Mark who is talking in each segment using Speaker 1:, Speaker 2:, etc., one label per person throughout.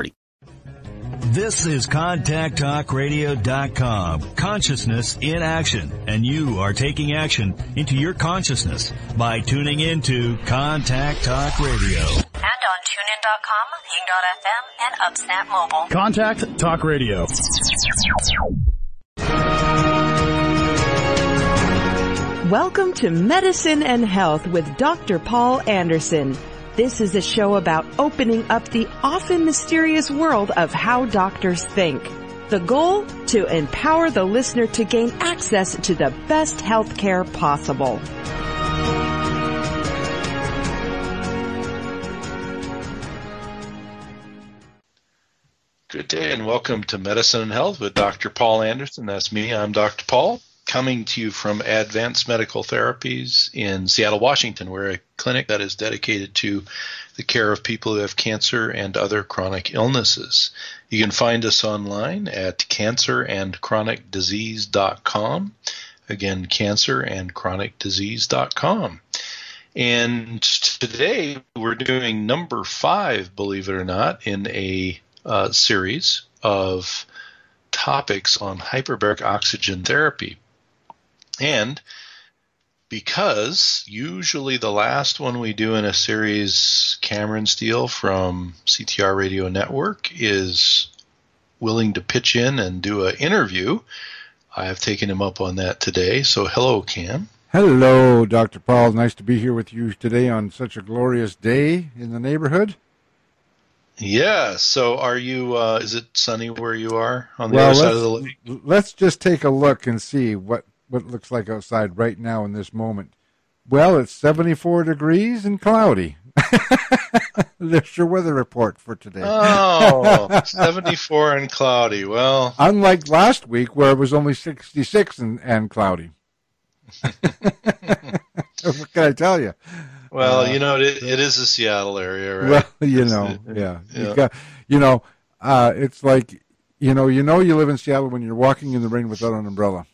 Speaker 1: 3030.
Speaker 2: This is ContactTalkRadio.com. Consciousness in action. And you are taking action into your consciousness by tuning into Contact Talk Radio.
Speaker 3: And on TuneIn.com, Ping.fm, and Upsnap Mobile.
Speaker 4: Contact Talk Radio.
Speaker 5: Welcome to Medicine and Health with Dr. Paul Anderson. This is a show about opening up the often mysterious world of how doctors think. The goal? To empower the listener to gain access to the best health care possible.
Speaker 6: Good day and welcome to Medicine and Health with Dr. Paul Anderson. That's me. I'm Dr. Paul, coming to you from Advanced Medical Therapies in Seattle, Washington. We're a clinic that is dedicated to the care of people who have cancer and other chronic illnesses. You can find us online at cancerandchronicdisease.com. Again, cancerandchronicdisease.com. And today we're doing number five, believe it or not, in a uh, series of topics on hyperbaric oxygen therapy. And because usually the last one we do in a series, Cameron Steele from CTR Radio Network is willing to pitch in and do an interview. I have taken him up on that today. So, hello, Cam.
Speaker 7: Hello, Dr. Paul. Nice to be here with you today on such a glorious day in the neighborhood.
Speaker 6: Yeah. So, are you? Uh, is it sunny where you are on the well, other side of the lake?
Speaker 7: Let's just take a look and see what what it looks like outside right now in this moment. Well, it's 74 degrees and cloudy. There's your weather report for today.
Speaker 6: Oh, 74 and cloudy. Well,
Speaker 7: unlike last week where it was only 66 and, and cloudy. what can I tell you?
Speaker 6: Well, uh, you know, it, it is a Seattle area, right?
Speaker 7: Well, you know, yeah. yeah. You, got, you know, uh, it's like, you know, you know you live in Seattle when you're walking in the rain without an umbrella.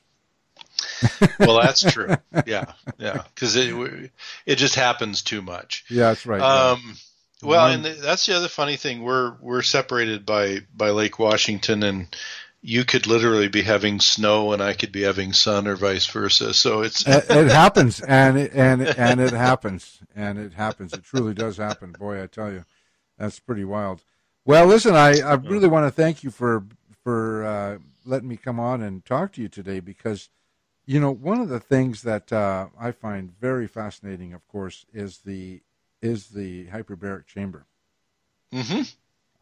Speaker 6: well, that's true. Yeah, yeah, because it it just happens too much.
Speaker 7: Yeah, that's right.
Speaker 6: Um, yeah. Well, and that's the other funny thing. We're we're separated by by Lake Washington, and you could literally be having snow and I could be having sun or vice versa. So it's
Speaker 7: it, it happens and it, and and it happens and it happens. It truly does happen. Boy, I tell you, that's pretty wild. Well, listen, I, I really want to thank you for for uh, letting me come on and talk to you today because you know one of the things that uh, I find very fascinating, of course, is the is the hyperbaric chamber.
Speaker 6: Mm-hmm.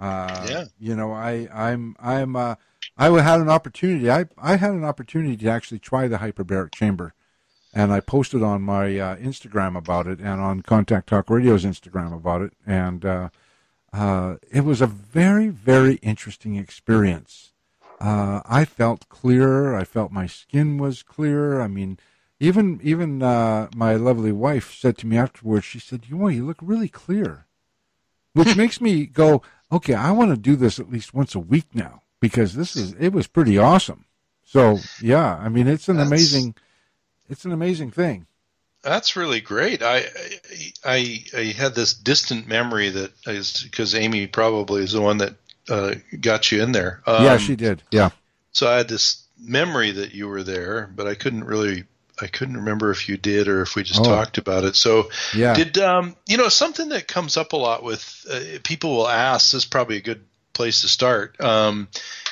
Speaker 7: Uh, yeah. You know, I I'm I'm uh, I had an opportunity. I I had an opportunity to actually try the hyperbaric chamber, and I posted on my uh, Instagram about it and on Contact Talk Radio's Instagram about it, and uh, uh, it was a very very interesting experience. Uh, I felt clearer. I felt my skin was clearer. I mean, even even uh, my lovely wife said to me afterwards. She said, "You know, you look really clear," which makes me go, "Okay, I want to do this at least once a week now." because this is it was pretty awesome. So yeah, I mean it's an that's, amazing it's an amazing thing.
Speaker 6: That's really great. I I I had this distant memory that is because Amy probably is the one that uh, got you in there.
Speaker 7: Um, yeah, she did. Yeah.
Speaker 6: So I had this memory that you were there, but I couldn't really I couldn't remember if you did or if we just oh. talked about it. So, yeah. did um, you know something that comes up a lot with uh, people will ask? This is probably a good place to start. Um,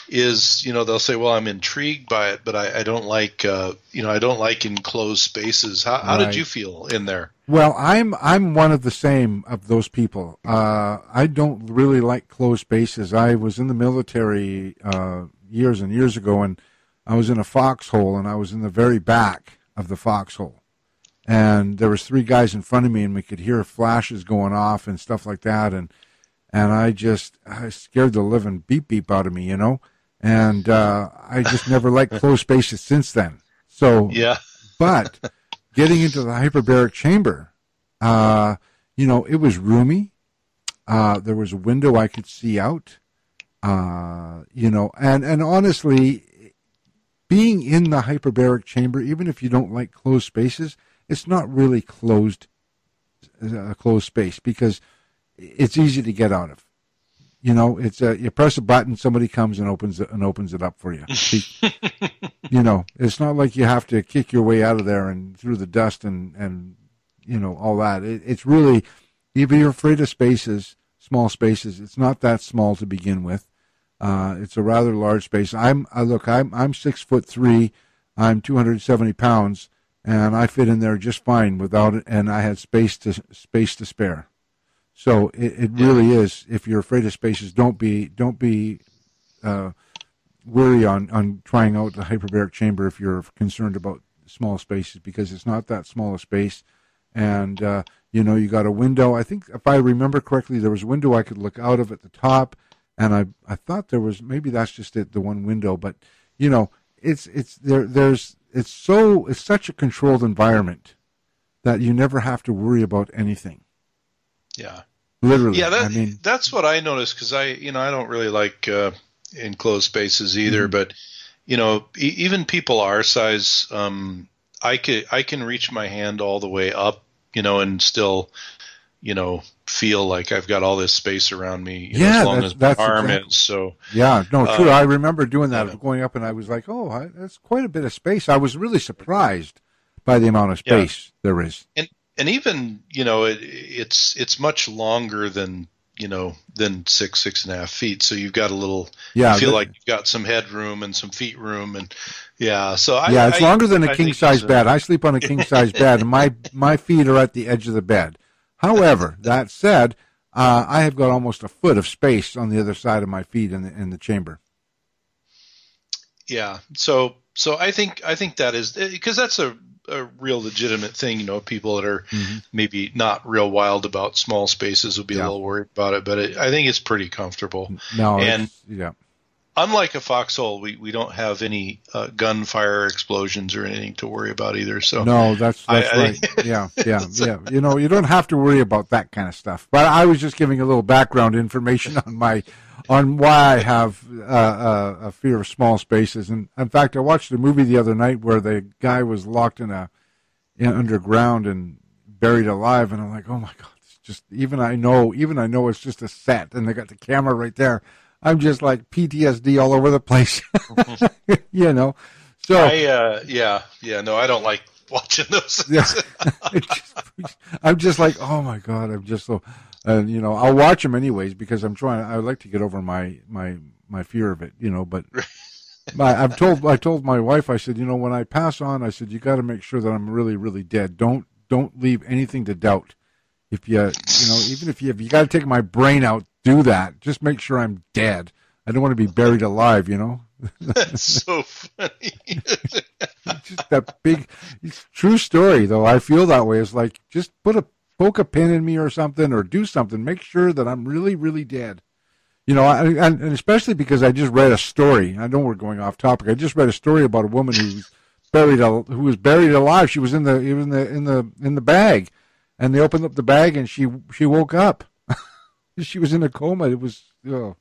Speaker 6: is you know they'll say, well, I'm intrigued by it, but I, I don't like uh, you know I don't like enclosed spaces. How, how right. did you feel in there?
Speaker 7: Well, I'm I'm one of the same of those people. Uh, I don't really like closed spaces. I was in the military uh, years and years ago, and I was in a foxhole, and I was in the very back of the foxhole, and there was three guys in front of me, and we could hear flashes going off and stuff like that, and and I just I scared the living beep beep out of me, you know. And uh, I just never liked closed spaces since then. So
Speaker 6: yeah,
Speaker 7: but getting into the hyperbaric chamber, uh, you know, it was roomy. Uh, there was a window I could see out. Uh, you know, and and honestly, being in the hyperbaric chamber, even if you don't like closed spaces, it's not really closed a closed space because it's easy to get out of. You know, it's a, you press a button, somebody comes and opens it and opens it up for you. you know, it's not like you have to kick your way out of there and through the dust and and you know all that. It, it's really, if you're afraid of spaces, small spaces, it's not that small to begin with. Uh, it's a rather large space. I'm I look, I'm I'm six foot three, I'm 270 pounds, and I fit in there just fine without it, and I had space to space to spare. So it, it really is. If you're afraid of spaces, don't be don't be uh, worry on on trying out the hyperbaric chamber if you're concerned about small spaces because it's not that small a space, and uh, you know you got a window. I think if I remember correctly, there was a window I could look out of at the top, and I I thought there was maybe that's just it, the one window, but you know it's it's there there's it's so it's such a controlled environment that you never have to worry about anything.
Speaker 6: Yeah.
Speaker 7: Literally.
Speaker 6: Yeah, that,
Speaker 7: I mean,
Speaker 6: that's what I noticed because I, you know, I don't really like uh, enclosed spaces either. Mm-hmm. But you know, e- even people our size, um, I can I can reach my hand all the way up, you know, and still, you know, feel like I've got all this space around me.
Speaker 7: yeah, know,
Speaker 6: as long
Speaker 7: that's,
Speaker 6: as my
Speaker 7: that's
Speaker 6: arm
Speaker 7: exactly.
Speaker 6: is. So
Speaker 7: Yeah, no, true.
Speaker 6: Uh,
Speaker 7: I remember doing that,
Speaker 6: yeah.
Speaker 7: going up, and I was like, "Oh, I, that's quite a bit of space." I was really surprised by the amount of
Speaker 6: Yeah.
Speaker 7: space there is.
Speaker 6: and and even you know it, it's it's much longer than you know than six six and a half feet. So you've got a little.
Speaker 7: Yeah,
Speaker 6: you feel like you've got some headroom and some feet room, and yeah. So I,
Speaker 7: yeah, it's
Speaker 6: I-
Speaker 7: longer than a
Speaker 6: I
Speaker 7: king size bed. I sleep on a king size bed, and my my feet are at the edge of the bed. However, that said, uh, I have got almost a foot of space on the other side of my feet in the in the chamber.
Speaker 6: Yeah. So so I think I think that is because that's a a real legitimate thing. You know, people that are maybe not real wild about small spaces will be
Speaker 7: Yeah.
Speaker 6: a little worried about it, but it, I think it's pretty comfortable.
Speaker 7: No,
Speaker 6: And-
Speaker 7: yeah,
Speaker 6: Unlike a foxhole, we, we don't have any uh, gunfire explosions or anything to worry about either. So
Speaker 7: no, that's that's
Speaker 6: I-
Speaker 7: right. yeah, yeah, yeah. You know, you don't have to worry about that kind of stuff. But I was just giving a little background information on my on why I have uh, uh, a fear of small spaces. And in fact, I watched a movie the other night where the guy was locked in a in underground and buried alive, and I'm like, oh my god, it's just even I know, even I know it's just a set, and they got the camera right there. I'm just like PTSD all over the place, you know. So
Speaker 6: I uh, yeah yeah no I don't like watching those.
Speaker 7: yeah. I'm just like, oh my god, I'm just so, and you know, I'll watch them anyways because I'm trying. I like to get over my my my fear of it, you know. But my, I've told I told my wife, I said, you know, when I pass on, I said, you got to make sure that I'm really really dead. Don't don't leave anything to doubt. If you you know, even if you if you got to take my brain out, do that. Just make sure I'm dead. I don't want to be buried alive, you know.
Speaker 6: That's so funny.
Speaker 7: just that big it's true story though. I feel that way. It's like just put a poke a pin in me or something or do something. Make sure that i'm really really dead. You know I, and, and especially because i just read a story. I know we're going off topic. I just read a story about a woman who's buried who was buried alive. She was in the in the in the in the bag. And they opened up the bag and she she woke up. She was in a coma. It was oh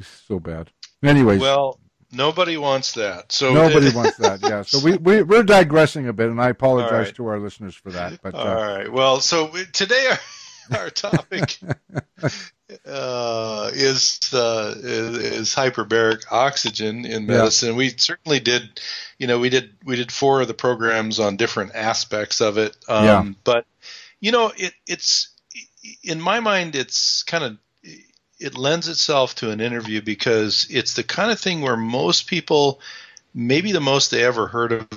Speaker 7: so bad. Anyways.
Speaker 6: Well, nobody wants that. So
Speaker 7: Nobody wants that. Yeah. So we, we we're digressing a bit, and I apologize
Speaker 6: right.
Speaker 7: to our listeners for that. But
Speaker 6: All
Speaker 7: uh,
Speaker 6: right. Well, so we- today our, our topic uh, is uh, is, is hyperbaric oxygen in
Speaker 7: Yeah.
Speaker 6: medicine. We certainly did, you know, we did we did four of the programs on different aspects of it. Um,
Speaker 7: Yeah.
Speaker 6: But you know, it it's in my mind, it's kind of it lends itself to an interview because it's the kind of thing where most people, maybe the most they ever heard of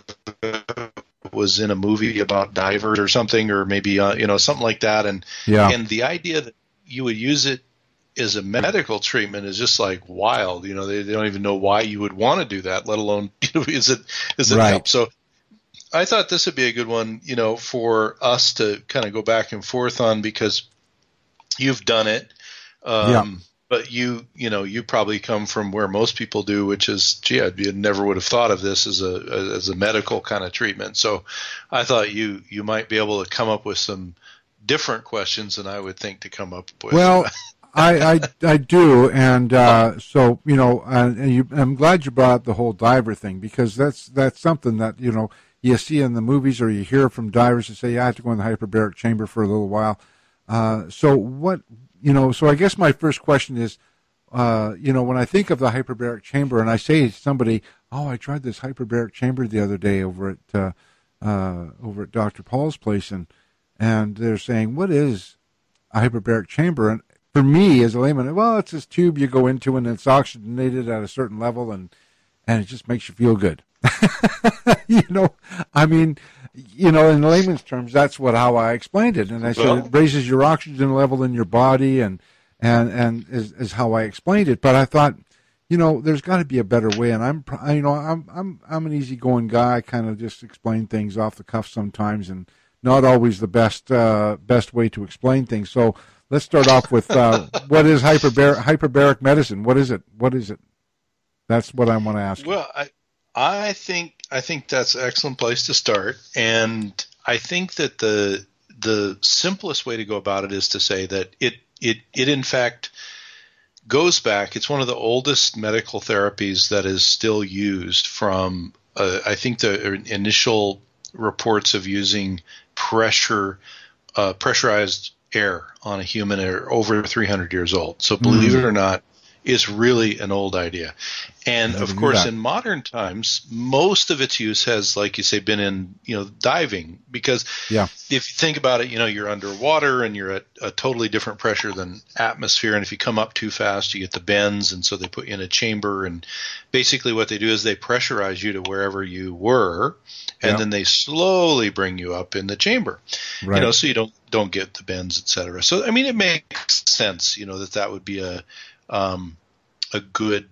Speaker 6: was in a movie about divers or something, or maybe uh, you know something like that. And
Speaker 7: yeah,
Speaker 6: and the idea that you would use it as a medical treatment is just like wild. You know, they, they don't even know why you would want to do that, let alone you know, is it is it
Speaker 7: Right.
Speaker 6: help? So I thought this would be a good one, you know, for us to kind of go back and forth on because you've done it. Um, yeah. But you, you know, you probably come from where most people do, which is, gee, I never would have thought of this as a as a medical kind of treatment. So, I thought you you might be able to come up with some different questions than I would think to come up with.
Speaker 7: Well, I, I, I do, and uh, so you know, and you, I'm glad you brought up the whole diver thing because that's that's something that you know you see in the movies or you hear from divers who say, "Yeah, I have to go in the hyperbaric chamber for a little while." Uh, so what you know? So I guess my first question is, uh, you know, when I think of the hyperbaric chamber, and I say to somebody, "Oh, I tried this hyperbaric chamber the other day over at uh, uh, over at Dr. Paul's place," and and they're saying, "What is a hyperbaric chamber?" And for me as a layman, well, it's this tube you go into and it's oxygenated at a certain level, and and it just makes you feel good. you know, I mean, you know, in layman's terms, that's what how I explained it, and I said it raises your oxygen level in your body, and and and is, is how I explained it. But I thought, you know, there's got to be a better way, and I'm, you know, I'm I'm I'm an easygoing guy. I kind of just explain things off the cuff sometimes, and not always the best uh, best way to explain things. So let's start off with uh, what is hyperbaric hyperbaric medicine? What is it? What is it? That's what I want to ask.
Speaker 6: Well, I I think I think that's an excellent place to start, and I think that the the simplest way to go about it is to say that it it it in fact goes back. It's one of the oldest medical therapies that is still used from. Uh, I think the initial reports of using pressure uh, pressurized air on a human are over 300 years old. So believe mm. it or not, is really an old idea. And of course, in modern times, most of its use has, like you say, been in you know diving because yeah. if you think about it, you know you're underwater and you're at a totally different pressure than atmosphere, and if you come up too fast, you get the bends, and so they put you in a chamber, and basically what they do is they pressurize you to wherever you were, and yeah. then they slowly bring you up in the chamber, right. you know, so you don't don't get the bends, etc. So I mean, it makes sense, you know, that that would be a um, a good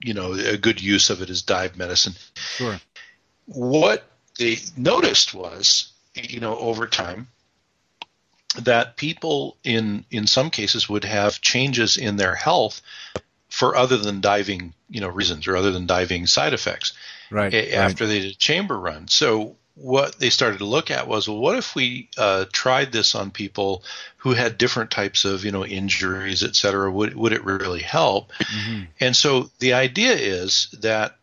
Speaker 6: you know a good use of it is dive medicine.
Speaker 7: Sure.
Speaker 6: What they noticed was you know over time that people in in some cases would have changes in their health for other than diving you know reasons or other than diving side effects
Speaker 7: right
Speaker 6: after
Speaker 7: right.
Speaker 6: they did a chamber run so what they started to look at was, well, what if we uh, tried this on people who had different types of, you know, injuries, et cetera? Would, would it really help? Mm-hmm. And so the idea is that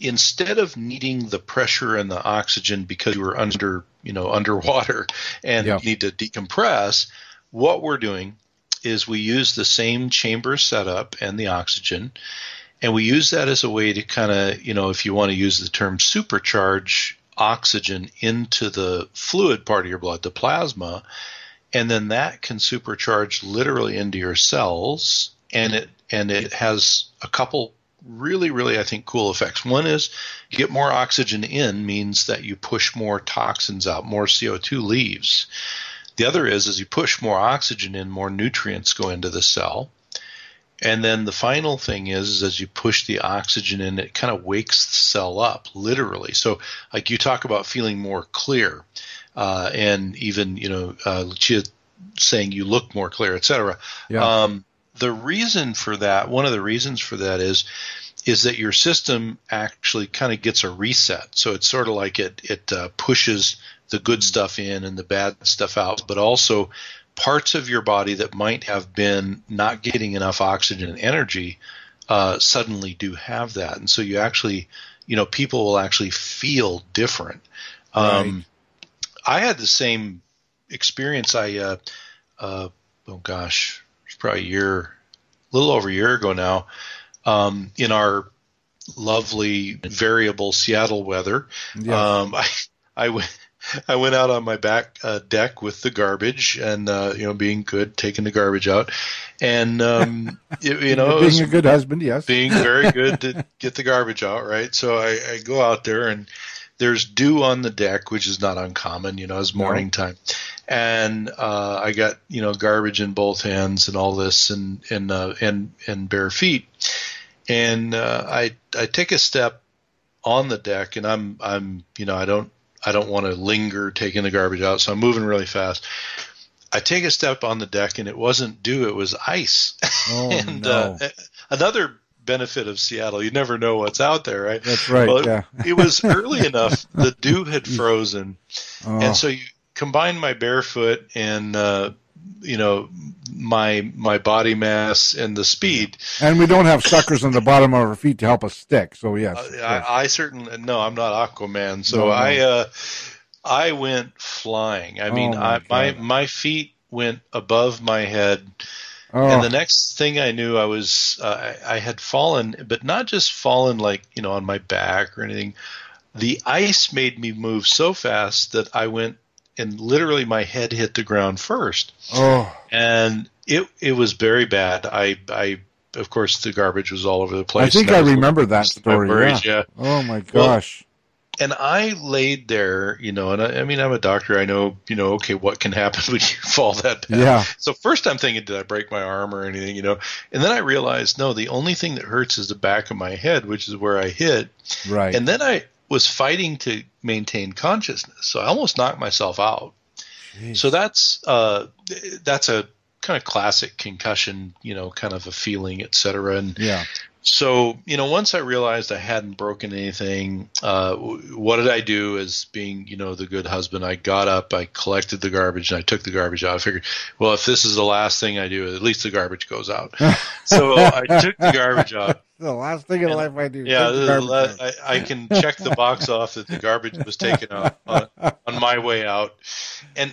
Speaker 6: instead of needing the pressure and the oxygen because you were under, you know, underwater and yeah. need to decompress, what we're doing is we use the same chamber setup and the oxygen, and we use that as a way to kind of, you know, if you want to use the term supercharge oxygen into the fluid part of your blood, the plasma, and then that can supercharge literally into your cells, and it and it has a couple really really I think cool effects. One is get more oxygen in means that you push more toxins out, more CO2 leaves. The other is as you push more oxygen in, more nutrients go into the cell. And then the final thing is, is as you push the oxygen in, it kind of wakes the cell up, literally. So, like you talk about feeling more clear, uh, and even you know, uh, Lucia saying you look more clear, etc. Yeah. Um, the reason for that, one of the reasons for that is, is that your system actually kind of gets a reset. So it's sort of like it it uh, pushes the good stuff in and the bad stuff out, but also parts of your body that might have been not getting enough oxygen and energy uh, suddenly do have that, and so you actually, you know, people will actually feel different. Um, right. I had the same experience. I, uh, uh, oh gosh, it's probably a year, a little over a year ago now, um, in our lovely variable Seattle weather. Yeah. Um, I, I went I went out on my back uh, deck with the garbage and uh, you know being good, taking the garbage out, and um, you, you know
Speaker 7: being a good husband, yes,
Speaker 6: being very good to get the garbage out, right? So I, I, go out there and there's dew on the deck, which is not uncommon, you know, it's morning time, and uh, I got you know garbage in both hands and all this and and uh, and and bare feet, and uh, I I take a step on the deck and I'm I'm you know I don't I don't want to linger taking the garbage out, so I'm moving really fast. I take a step on the deck and it wasn't dew, it was ice.
Speaker 7: Oh,
Speaker 6: and
Speaker 7: no.
Speaker 6: uh, another benefit of Seattle, you never know what's out there, right?
Speaker 7: That's right.
Speaker 6: Well,
Speaker 7: yeah.
Speaker 6: it was early enough, the dew had frozen.
Speaker 7: Oh.
Speaker 6: And so you combine my barefoot and, uh, you know, my my body mass and the speed.
Speaker 7: And we don't have suckers on the bottom of our feet to help us stick. So yes,
Speaker 6: Uh, I, I certainly no, I'm not Aquaman. So
Speaker 7: No, no.
Speaker 6: I uh, I went flying. I mean,
Speaker 7: Oh, my
Speaker 6: I, my my feet went above my head,
Speaker 7: oh,
Speaker 6: and the next thing I knew, I was uh, I, I had fallen, but not just fallen like you know on my back or anything. The ice made me move so fast that I went and literally my head hit the ground first
Speaker 7: oh,
Speaker 6: and it it was very bad. I I of course the garbage was all over the place.
Speaker 7: I think I remember that
Speaker 6: looking at my
Speaker 7: story. Yeah.
Speaker 6: yeah.
Speaker 7: Oh my
Speaker 6: Well,
Speaker 7: gosh.
Speaker 6: And I laid there, you know, and I, I mean I'm a doctor. I know, you know, okay, what can happen when you fall that bad?
Speaker 7: Yeah.
Speaker 6: So first I'm thinking, did I break my arm or anything, you know? And then I realized, no, the only thing that hurts is the back of my head, which is where I hit.
Speaker 7: right.
Speaker 6: And then I was fighting to maintain consciousness, so I almost knocked myself out.
Speaker 7: Jeez.
Speaker 6: So that's uh, that's a kind of classic concussion, you know, kind of a feeling, et cetera. And
Speaker 7: yeah.
Speaker 6: So, you know, once I realized I hadn't broken anything, uh, what did I do as being, you know, the good husband? I got up, I collected the garbage, and I took the garbage out. I figured, well, if this is the last thing I do, at least the garbage goes out. so I took the garbage out.
Speaker 7: The last thing in life I do.
Speaker 6: Yeah,
Speaker 7: take the
Speaker 6: this is
Speaker 7: garbage
Speaker 6: le-
Speaker 7: out.
Speaker 6: I, I can check the box off that the garbage was taken out on, on my way out. And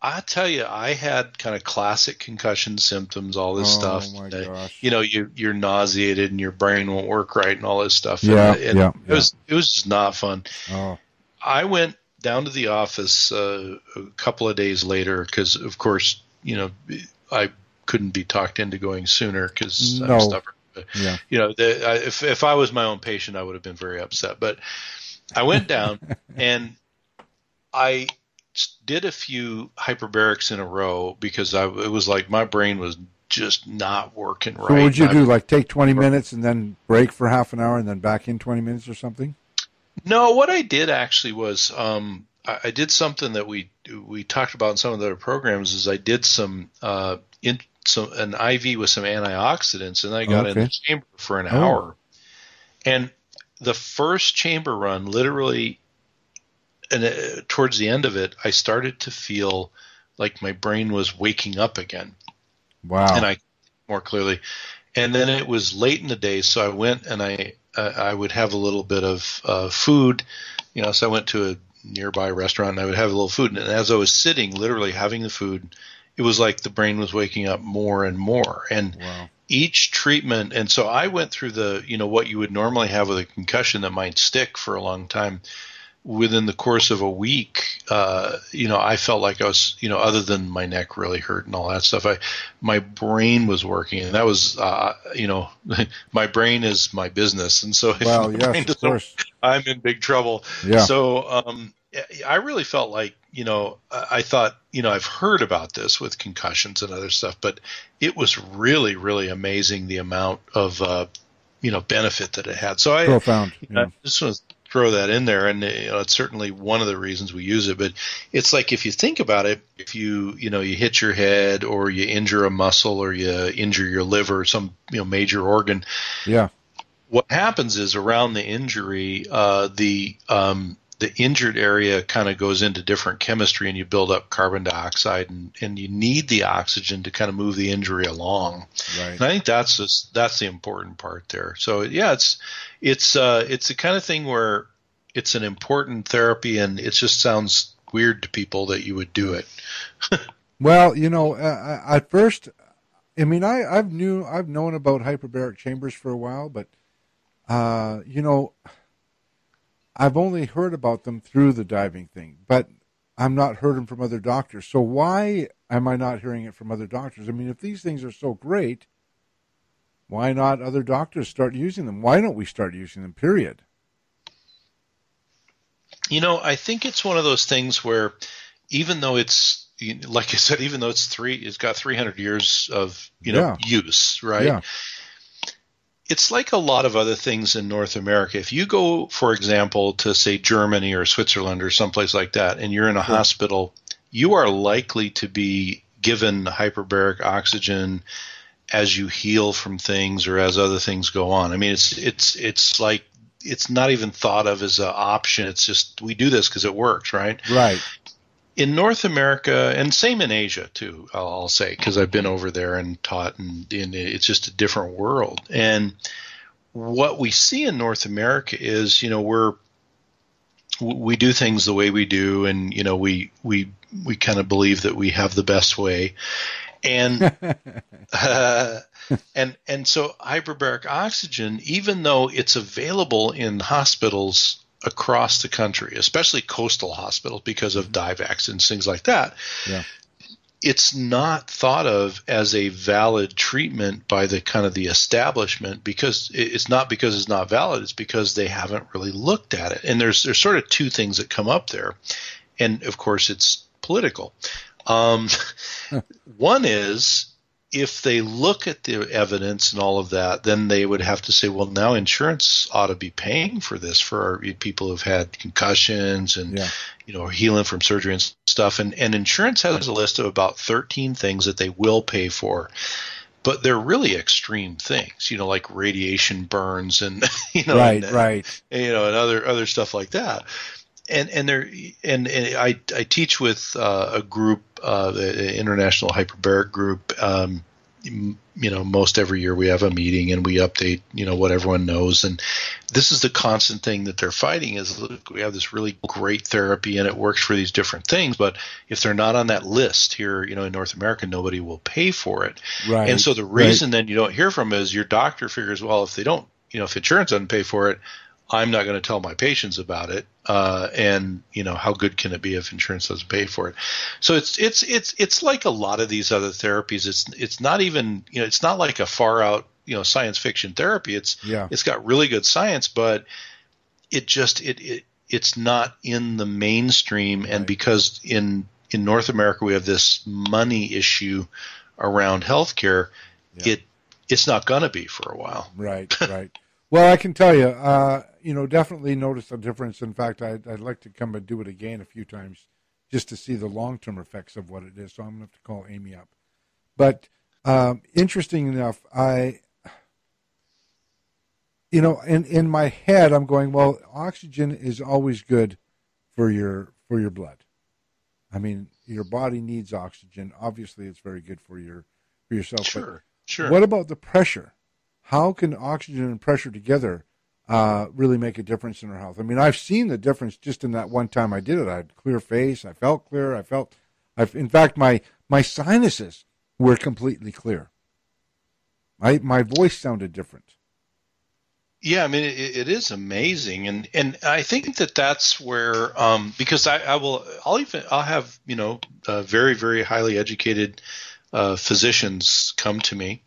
Speaker 6: I tell you, I had kind of classic concussion symptoms, all this
Speaker 7: Oh,
Speaker 6: stuff.
Speaker 7: my
Speaker 6: Uh,
Speaker 7: gosh.
Speaker 6: you know, you, you're nauseated and your brain won't work right and all this stuff.
Speaker 7: Yeah,
Speaker 6: and, and
Speaker 7: yeah,
Speaker 6: it was it was just not fun.
Speaker 7: Oh,
Speaker 6: I went down to the office uh, a couple of days later because, of course, you know, I couldn't be talked into going sooner because
Speaker 7: No.
Speaker 6: I'm stubborn. But,
Speaker 7: yeah.
Speaker 6: you know, the, I, if if I was my own patient, I would have been very upset. But I went down and I did a few hyperbarics in a row because I it was like my brain was just not working right.
Speaker 7: So what would you do? Like take 20 minutes and then break for half an hour and then back in 20 minutes or something?
Speaker 6: No, what I did actually was um, I, I did something that we we talked about in some of the other programs. Is I did some uh, in some an IV with some antioxidants, and I got in the chamber for an
Speaker 7: Oh.
Speaker 6: hour. And the first chamber run, literally, and uh, towards the end of it, I started to feel like my brain was waking up again
Speaker 7: Wow.
Speaker 6: and I more clearly. And then it was late in the day, so I went and I uh, I would have a little bit of uh, food, you know. So I went to a nearby restaurant and I would have a little food. And as I was sitting, literally having the food, it was like the brain was waking up more and more. And
Speaker 7: wow.
Speaker 6: each treatment, and so I went through the you know what you would normally have with a concussion that might stick for a long time within the course of a week, uh, you know, I felt like I was, you know, other than my neck really hurt and all that stuff, I, my brain was working, and that was, uh, you know, my brain is my business, and so if
Speaker 7: Well, yes,
Speaker 6: brain
Speaker 7: of
Speaker 6: doesn't
Speaker 7: course.
Speaker 6: I'm in big trouble.
Speaker 7: Yeah.
Speaker 6: So um, I really felt like, you know, I thought, you know, I've heard about this with concussions and other stuff, but it was really, really amazing the amount of, uh, you know, benefit that it had. So I,
Speaker 7: Profound.
Speaker 6: you know,
Speaker 7: Yeah.
Speaker 6: I just want to throw that in there, and you know, it's certainly one of the reasons we use it. But it's like if you think about it, if you you know you hit your head or you injure a muscle or you injure your liver or some you know major organ,
Speaker 7: Yeah.
Speaker 6: what happens is around the injury, uh, the um, the injured area kind of goes into different chemistry, and you build up carbon dioxide, and, and you need the oxygen to kind of move the injury along.
Speaker 7: Right.
Speaker 6: And I think that's just, that's the important part there. So yeah, it's it's uh, it's the kind of thing where it's an important therapy, and it just sounds weird to people that you would do it.
Speaker 7: Well, you know, uh, at first, I mean, I, I've knew I've known about hyperbaric chambers for a while, but uh, you know, I've only heard about them through the diving thing, but I'm not heard them from other doctors. So why am I not hearing it from other doctors? I mean, if these things are so great, why not other doctors start using them? Why don't we start using them? Period.
Speaker 6: You know, I think it's one of those things where even though it's like I said, even though it's three, it's got 300 years of you know
Speaker 7: Yeah.
Speaker 6: use, right?
Speaker 7: Yeah.
Speaker 6: It's like a lot of other things in North America. If you go, for example, to say Germany or Switzerland or someplace like that, and you're in a hospital, you are likely to be given hyperbaric oxygen as you heal from things or as other things go on. I mean, it's it's it's like it's not even thought of as an option. It's just we do this because it works, right?
Speaker 7: Right.
Speaker 6: In North America, and same in Asia too, I'll, I'll say, because I've been over there and taught, and, and it's just a different world. And what we see in North America is, you know, we're we do things the way we do, and you know, we we we kind of believe that we have the best way, and uh, and and so hyperbaric oxygen, even though it's available in hospitals across the country, especially coastal hospitals because of dive accidents, things like that.
Speaker 7: Yeah.
Speaker 6: It's not thought of as a valid treatment by the kind of the establishment because it's not because it's not valid. It's because they haven't really looked at it. And there's there's sort of two things that come up there, and of course it's political. Um, one is if they look at the evidence and all of that, then they would have to say, well, now insurance ought to be paying for this for our people who've had concussions and yeah. you know healing from surgery and stuff. And and insurance has a list of about 13 things that they will pay for. But they're really extreme things, you know, like radiation burns and you know,
Speaker 7: right,
Speaker 6: and,
Speaker 7: right,
Speaker 6: you know, and other other stuff like that and and there and, and I I teach with uh, a group, uh, the international hyperbaric group. Um, you know, most every year we have a meeting and we update, you know, what everyone knows. And this is the constant thing that they're fighting is look, we have this really great therapy and it works for these different things. But if they're not on that list here, you know, in North America, nobody will pay for it.
Speaker 7: Right.
Speaker 6: And so the reason right. then you don't hear from is your doctor figures, well, if they don't, you know, if insurance doesn't pay for it, I'm not going to tell my patients about it. Uh, and you know, how good can it be if insurance doesn't pay for it? So it's it's it's it's like a lot of these other therapies. It's it's not even you know it's not like a far out you know science fiction therapy. It's
Speaker 7: yeah.
Speaker 6: it's got really good science, but it just it, it it's not in the mainstream. Right. And because in in North America we have this money issue around healthcare, yeah. it it's not going to be for a while.
Speaker 7: Right, right. Well, I can tell you, uh, you know, definitely notice a difference. In fact, I'd, I'd, like to come and do it again a few times just to see the long term effects of what it is. So I'm going to have to call Amy up. But um, interesting enough, I, you know, in in my head, I'm going, well, oxygen is always good for your for your blood. I mean, your body needs oxygen. Obviously, it's very good for your for yourself.
Speaker 6: Sure, sure.
Speaker 7: What about the pressure? How can oxygen and pressure together uh, really make a difference in our health? I mean, I've seen the difference just in that one time I did it. I had clear face. I felt clear. I felt, I've, in fact, my my sinuses were completely clear. My my voice sounded different.
Speaker 6: Yeah, I mean it, it is amazing, and and I think that that's where um, because I, I will I'll even I'll have you know uh, very very highly educated uh, physicians come to me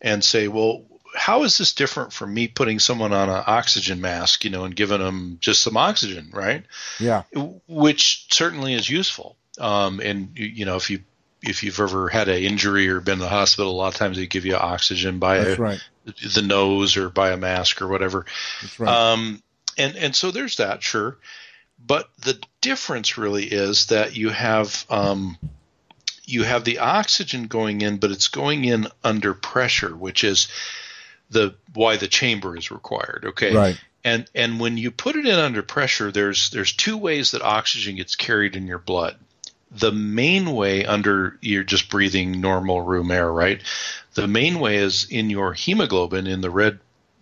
Speaker 6: and say, well, how is this different from me putting someone on an oxygen mask, you know, and giving them just some oxygen, right?
Speaker 7: Yeah.
Speaker 6: Which certainly is useful. Um, and you know, if you if you've ever had an injury or been in the hospital, a lot of times they give you oxygen by a,
Speaker 7: right.
Speaker 6: the nose or by a mask or whatever.
Speaker 7: That's right.
Speaker 6: Um, and and so there's that, sure. But the difference really is that you have um, you have the oxygen going in, but it's going in under pressure, which is the why the chamber is required. Okay.
Speaker 7: Right.
Speaker 6: And and when you put it in under pressure, there's there's two ways that oxygen gets carried in your blood. The main way under you're just breathing normal room air, right? The main way is in your hemoglobin in the red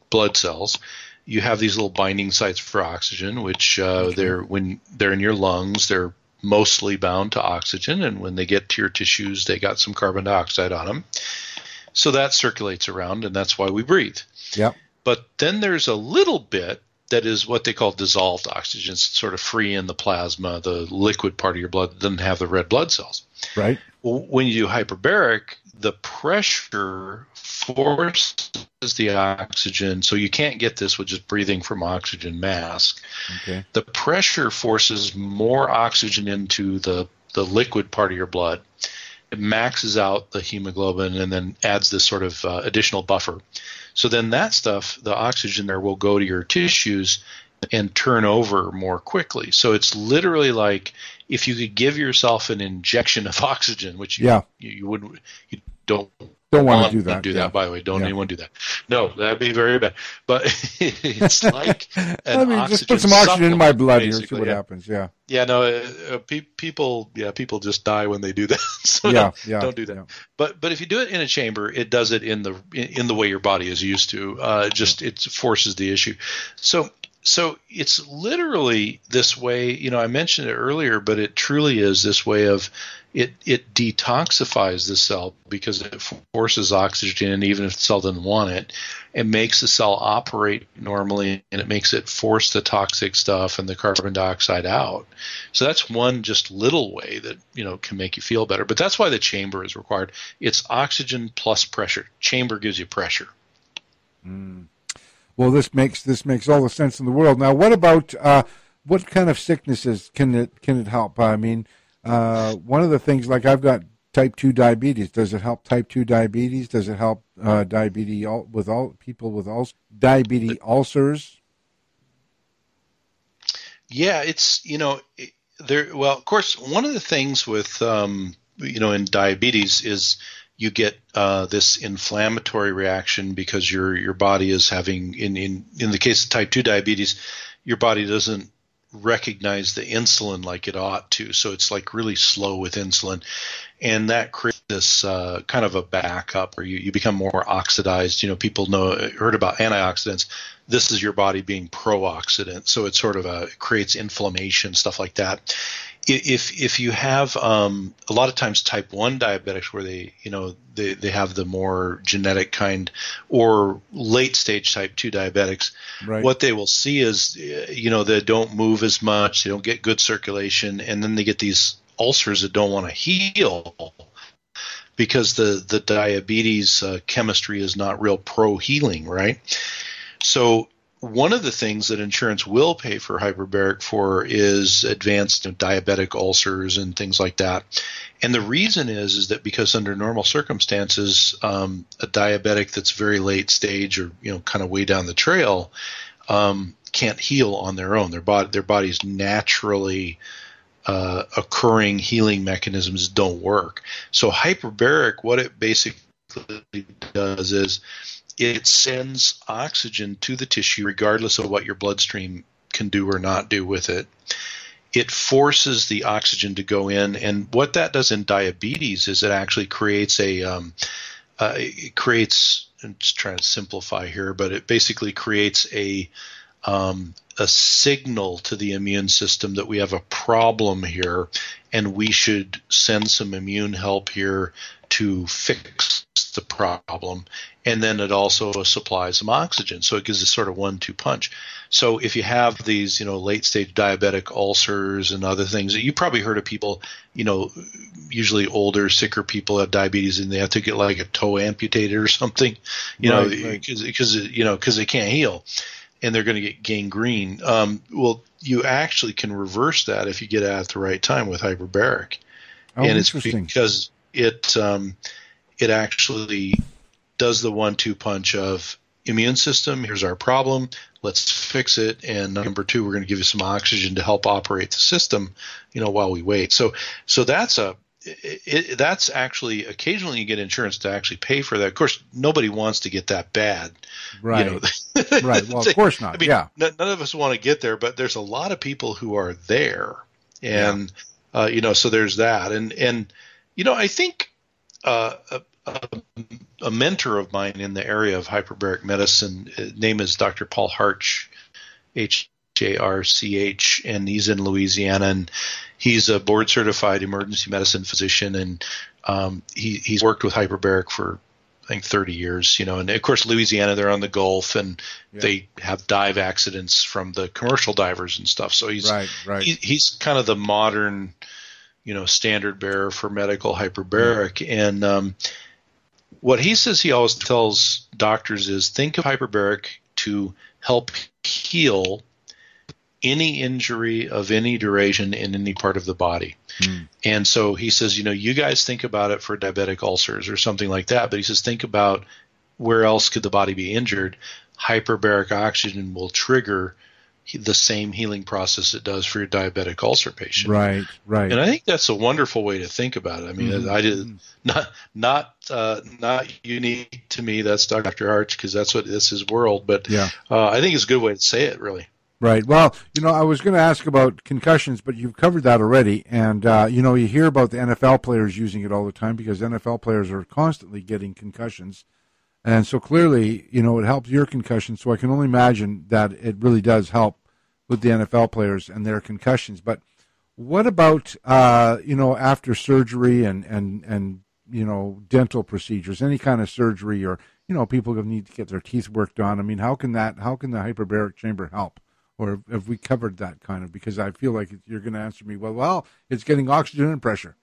Speaker 6: blood cells. You have these little binding sites for oxygen, which uh, okay. they're when they're in your lungs, they're mostly bound to oxygen, and when they get to your tissues, they got some carbon dioxide on them. So that circulates around, and that's why we breathe.
Speaker 7: Yeah.
Speaker 6: But then there's a little bit that is what they call dissolved oxygen. It's sort of free in the plasma, the liquid part of your blood that doesn't have the red blood cells.
Speaker 7: Right.
Speaker 6: When you do hyperbaric, the pressure forces the oxygen, so you can't get this with just breathing from oxygen mask.
Speaker 7: Okay.
Speaker 6: The pressure forces more oxygen into the the liquid part of your blod it maxes out the hemoglobin and then adds this sort of uh, additional buffer. So then that stuff, the oxygen there will go to your tissues and turn over more quickly. So it's literally like if you could give yourself an injection of oxygen, which you,
Speaker 7: yeah.
Speaker 6: you, you wouldn't, you don't
Speaker 7: don't want to do that.
Speaker 6: Do that, yeah. by the way. Don't yeah. anyone do that. No, that'd be very bad. But it's like I mean,
Speaker 7: just put some oxygen in my blood here, see what yeah. happens. Yeah.
Speaker 6: Yeah. No, uh, uh, pe- people. Yeah, people just die when they do that. so
Speaker 7: yeah,
Speaker 6: don't,
Speaker 7: yeah,
Speaker 6: don't do that. But but if you do it in a chamber, it does it in the in, in the way your body is used to. Uh, just it forces the issue. So so it's literally this way you know i mentioned it earlier but it truly is this way of it it detoxifies the cell because it forces oxygen in even if the cell doesn't want it it makes the cell operate normally and it makes it force the toxic stuff and the carbon dioxide out. So that's one just little way that you know can make you feel better. But that's why the chamber is required. It's oxygen plus pressure. Chamber gives you pressure.
Speaker 7: Mm. Well this makes this makes all the sense in the world now what about uh, what kind of sicknesses can it can it help i mean uh, one of the things, like I've got type 2 diabetes. Does it help type 2 diabetes? Does it help uh, diabetes with all people with all diabetes ulcers?
Speaker 6: Yeah, it's, you know, there, well, of course, one of the things with, um, you know, in diabetes is you get uh, this inflammatory reaction because your your body is having in in in the case of type 2 diabetes your body doesn't recognize the insulin like it ought to. So it's like really slow with insulin. And that creates this uh, kind of a backup where you, you become more oxidized. You know, people know heard about antioxidants. This is your body being pro-oxidant. So it sort of a, creates inflammation, stuff like that if if you have um, a lot of times type one diabetics where they you know they, they have the more genetic kind or late stage type two diabetics, right. what they will see is you know they don't move as much, they don't get good circulation, and then they get these ulcers that don't want to heal because the the diabetes uh, chemistry is not real pro healing, right? So one of the things that insurance will pay for hyperbaric for is advanced diabetic ulcers and things like that. And the reason is is that because under normal circumstances, um, a diabetic that's very late stage or you know kind of way down the trail um, can't heal on their own. Their body their body's naturally uh, occurring healing mechanisms don't work. So hyperbaric, what it basically does is it sends oxygen to the tissue regardless of what your bloodstream can do or not do with it. It forces the oxygen to go in, and what that does in diabetes is it actually creates a um, uh, it creates. I'm just trying to simplify here, but it basically creates a um, a signal to the immune system that we have a problem here, and we should send some immune help here to fix the problem. And then it also supplies some oxygen. So it gives a sort of one two punch. So if you have these, you know, late stage diabetic ulcers and other things, you probably heard of people, you know, usually older, sicker people have diabetes and they have to get like a toe amputated or something, you right, know, because, right. you know, because they can't heal and they're going to get gangrene. Um, well, you actually can reverse that if you get at the right time with hyperbaric.
Speaker 7: Oh,
Speaker 6: and
Speaker 7: it's
Speaker 6: because it um, it actually does the one-two punch of immune system. Here's our problem. Let's fix it. And number two, we're going to give you some oxygen to help operate the system, you know, while we wait. So, so that's a it, it, that's actually occasionally you get insurance to actually pay for that. Of course, nobody wants to get that bad,
Speaker 7: right? You know? right. Well, of course not. I mean, yeah.
Speaker 6: None of us want to get there, but there's a lot of people who are there, and yeah. uh, you know, so there's that, and and you know, I think uh, a, a, mentor of mine in the area of hyperbaric medicine. His name is Dr. Paul Harch, H J R C H, and he's in Louisiana, and he's a board certified emergency medicine physician, and um, he, he's worked with hyperbaric for I think 30 years, you know, and of course Louisiana, they're on the Gulf, and yeah. they have dive accidents from the commercial divers and stuff. So he's
Speaker 7: right, right.
Speaker 6: He, he's kind of the modern, you know, standard bearer for medical hyperbaric, and um, what he says he always tells doctors is think of hyperbaric to help heal any injury of any duration in any part of the body. Mm. And so he says, you know, you guys think about it for diabetic ulcers or something like that, but he says, think about where else could the body be injured. Hyperbaric oxygen will trigger the same healing process it does for your diabetic ulcer patient.
Speaker 7: Right, right.
Speaker 6: And I think that's a wonderful way to think about it. I mean, mm-hmm. I did mm-hmm. not not uh, not unique to me. That's Dr. Harch because that's what this is world. But yeah, uh, I think it's a good way to say it. Really.
Speaker 7: Right. Well, you know, I was going to ask about concussions, but you've covered that already. And uh, you know, you hear about the NFL players using it all the time because NFL players are constantly getting concussions. And so clearly, you know, it helps your concussion. So I can only imagine that it really does help with the NFL players and their concussions. But what about, uh, you know, after surgery and, and, and, you know, dental procedures, any kind of surgery or, you know, people need to get their teeth worked on. I mean, how can that, how can the hyperbaric chamber help? Or have we covered that kind of? Because I feel like you're going to answer me, well, well, it's getting oxygen and pressure.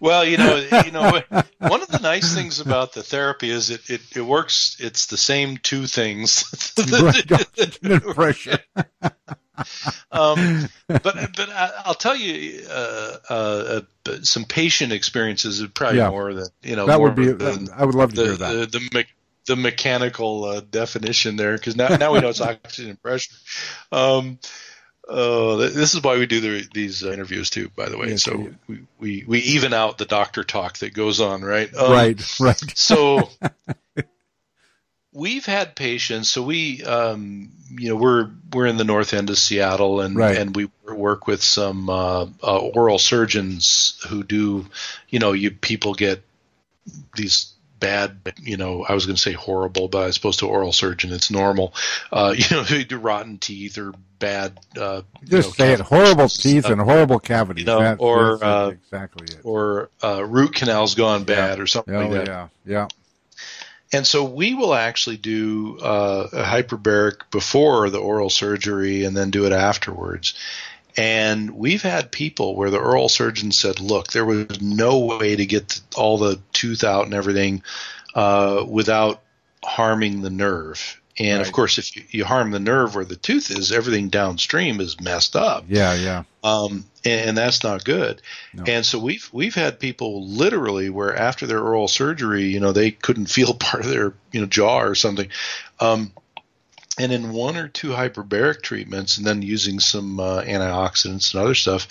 Speaker 6: Well, you know, you know, one of the nice things about the therapy is it, it, it works. It's the same two things.
Speaker 7: pressure.
Speaker 6: um, but but I'll tell you, uh, uh, uh, some patient experiences are probably yeah. more than you know.
Speaker 7: That would be. Than I would love to
Speaker 6: the,
Speaker 7: hear that.
Speaker 6: The, the, the mechanical uh, definition there because now now we know it's oxygen pressure. Um, uh, this is why we do the, these interviews too, by the way. Yes, so we, we, we even out the doctor talk that goes on, right?
Speaker 7: Um, right, right.
Speaker 6: so we've had patients. So we, um, you know, we're we're in the north end of Seattle, and right. and we work with some uh, uh, oral surgeons who do, you know, you people get these bad, you know, I was going to say horrible, but as opposed to oral surgeon, it's normal. Uh, you know, they do rotten teeth or bad. Uh,
Speaker 7: Just you know, say it: horrible teeth and horrible cavities.
Speaker 6: You know, that, or uh, exactly it. Or uh, root canals gone bad yeah. or something
Speaker 7: oh,
Speaker 6: like that.
Speaker 7: Yeah, yeah.
Speaker 6: And so we will actually do uh, a hyperbaric before the oral surgery and then do it afterwards. And we've had people where the oral surgeon said, look, there was no way to get all the tooth out and everything uh, without harming the nerve. And right. of course, if you, you, harm the nerve where the tooth is, everything downstream is messed up.
Speaker 7: Yeah, yeah.
Speaker 6: Um, and, and, that's not good. No. And so we've we've had people literally where after their oral surgery, you know, they couldn't feel part of their you know jaw or something. Um, and in one or two hyperbaric treatments, and then using some uh, antioxidants and other stuff,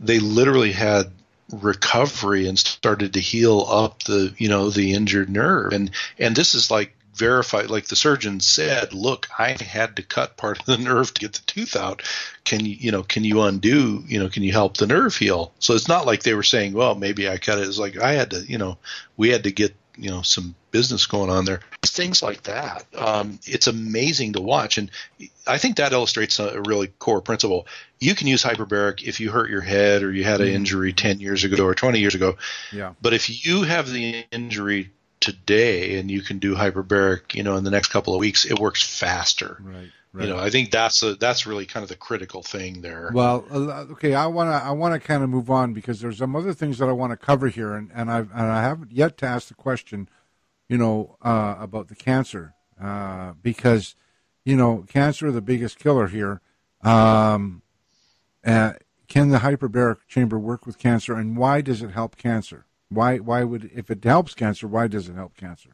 Speaker 6: they literally had recovery and started to heal up the you know the injured nerve. And and this is like verified like the surgeon said look i had to cut part of the nerve to get the tooth out. Can you you know can you undo you know can you help the nerve heal? So it's not like they were saying well maybe i cut it. It's like i had to you know we had to get you know some business going on there things like that. Um, it's amazing to watch. And i think that illustrates a really core principle. You can use hyperbaric if you hurt your head or you had an mm-hmm. injury 10 years ago or 20 years ago.
Speaker 7: Yeah.
Speaker 6: But if you have the injury today and you can do hyperbaric you know in the next couple of weeks it works faster.
Speaker 7: Right Right.
Speaker 6: You know, I think that's a, that's really kind of the critical thing there.
Speaker 7: Well, okay, I want to I want to kind of move on because there's some other things that I want to cover here, and and I and I haven't yet to ask the question, you know, uh, about the cancer uh, because, you know, cancer the biggest killer here. Um, uh, can the hyperbaric chamber work with cancer, and why does it help cancer? Why why would if it helps cancer, why does it help cancer?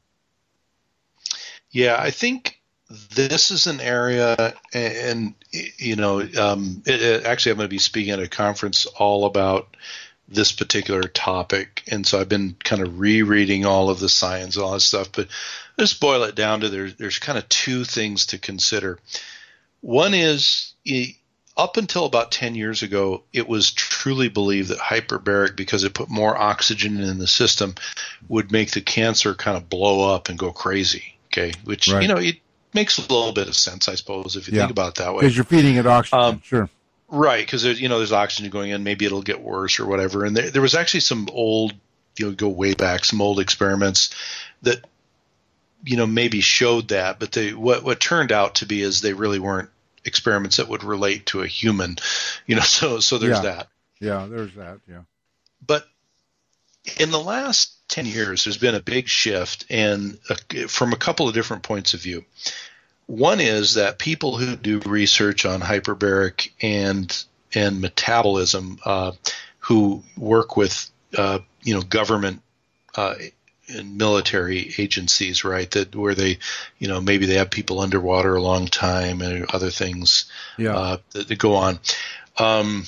Speaker 6: Yeah, I think this is an area, and you know, um, it, it, actually, I'm going to be speaking at a conference all about this particular topic, and so I've been kind of rereading all of the science, and all that stuff. But just boil it down to there, there's kind of two things to consider. One is up until about 10 years ago, it was truly believed that hyperbaric, because it put more oxygen in the system, would make the cancer kind of blow up and go crazy. Okay, which right. you know it makes a little bit of sense, I suppose, if you yeah. think about it that way.
Speaker 7: Because you're feeding it oxygen, um, sure.
Speaker 6: Right, because you know there's oxygen going in. Maybe it'll get worse or whatever. And there, there was actually some old, you know, go way back, some old experiments that, you know, maybe showed that. But they what what turned out to be is they really weren't experiments that would relate to a human. You know, so so there's
Speaker 7: yeah.
Speaker 6: that.
Speaker 7: Yeah, there's that. Yeah.
Speaker 6: But in the last 10 years, there's been a big shift and from a couple of different points of view. One is that people who do research on hyperbaric and and metabolism, uh, who work with uh, you know government uh, in military agencies, right? That where they, you know, maybe they have people underwater a long time and other things
Speaker 7: yeah. uh,
Speaker 6: that, that, go on. Um,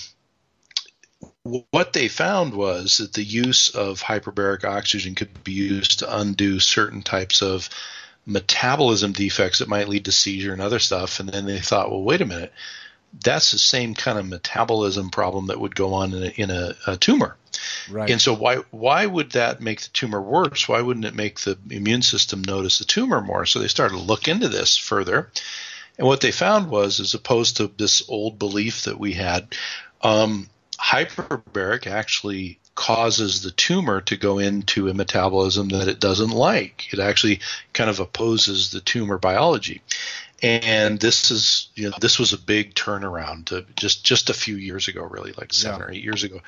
Speaker 6: what they found was that the use of hyperbaric oxygen could be used to undo certain types of metabolism defects that might lead to seizure and other stuff. And then they thought, well, wait a minute, that's the same kind of metabolism problem that would go on in a, in a, a tumor.
Speaker 7: Right.
Speaker 6: And so why why would that make the tumor worse? Why wouldn't it make the immune system notice the tumor more? So they started to look into this further. And what they found was, as opposed to this old belief that we had, um, hyperbaric actually causes the tumor to go into a metabolism that it doesn't like. It actually kind of opposes the tumor biology. And this is, you know, this was a big turnaround to just just a few years ago, really, like seven
Speaker 7: yeah.
Speaker 6: or eight years ago.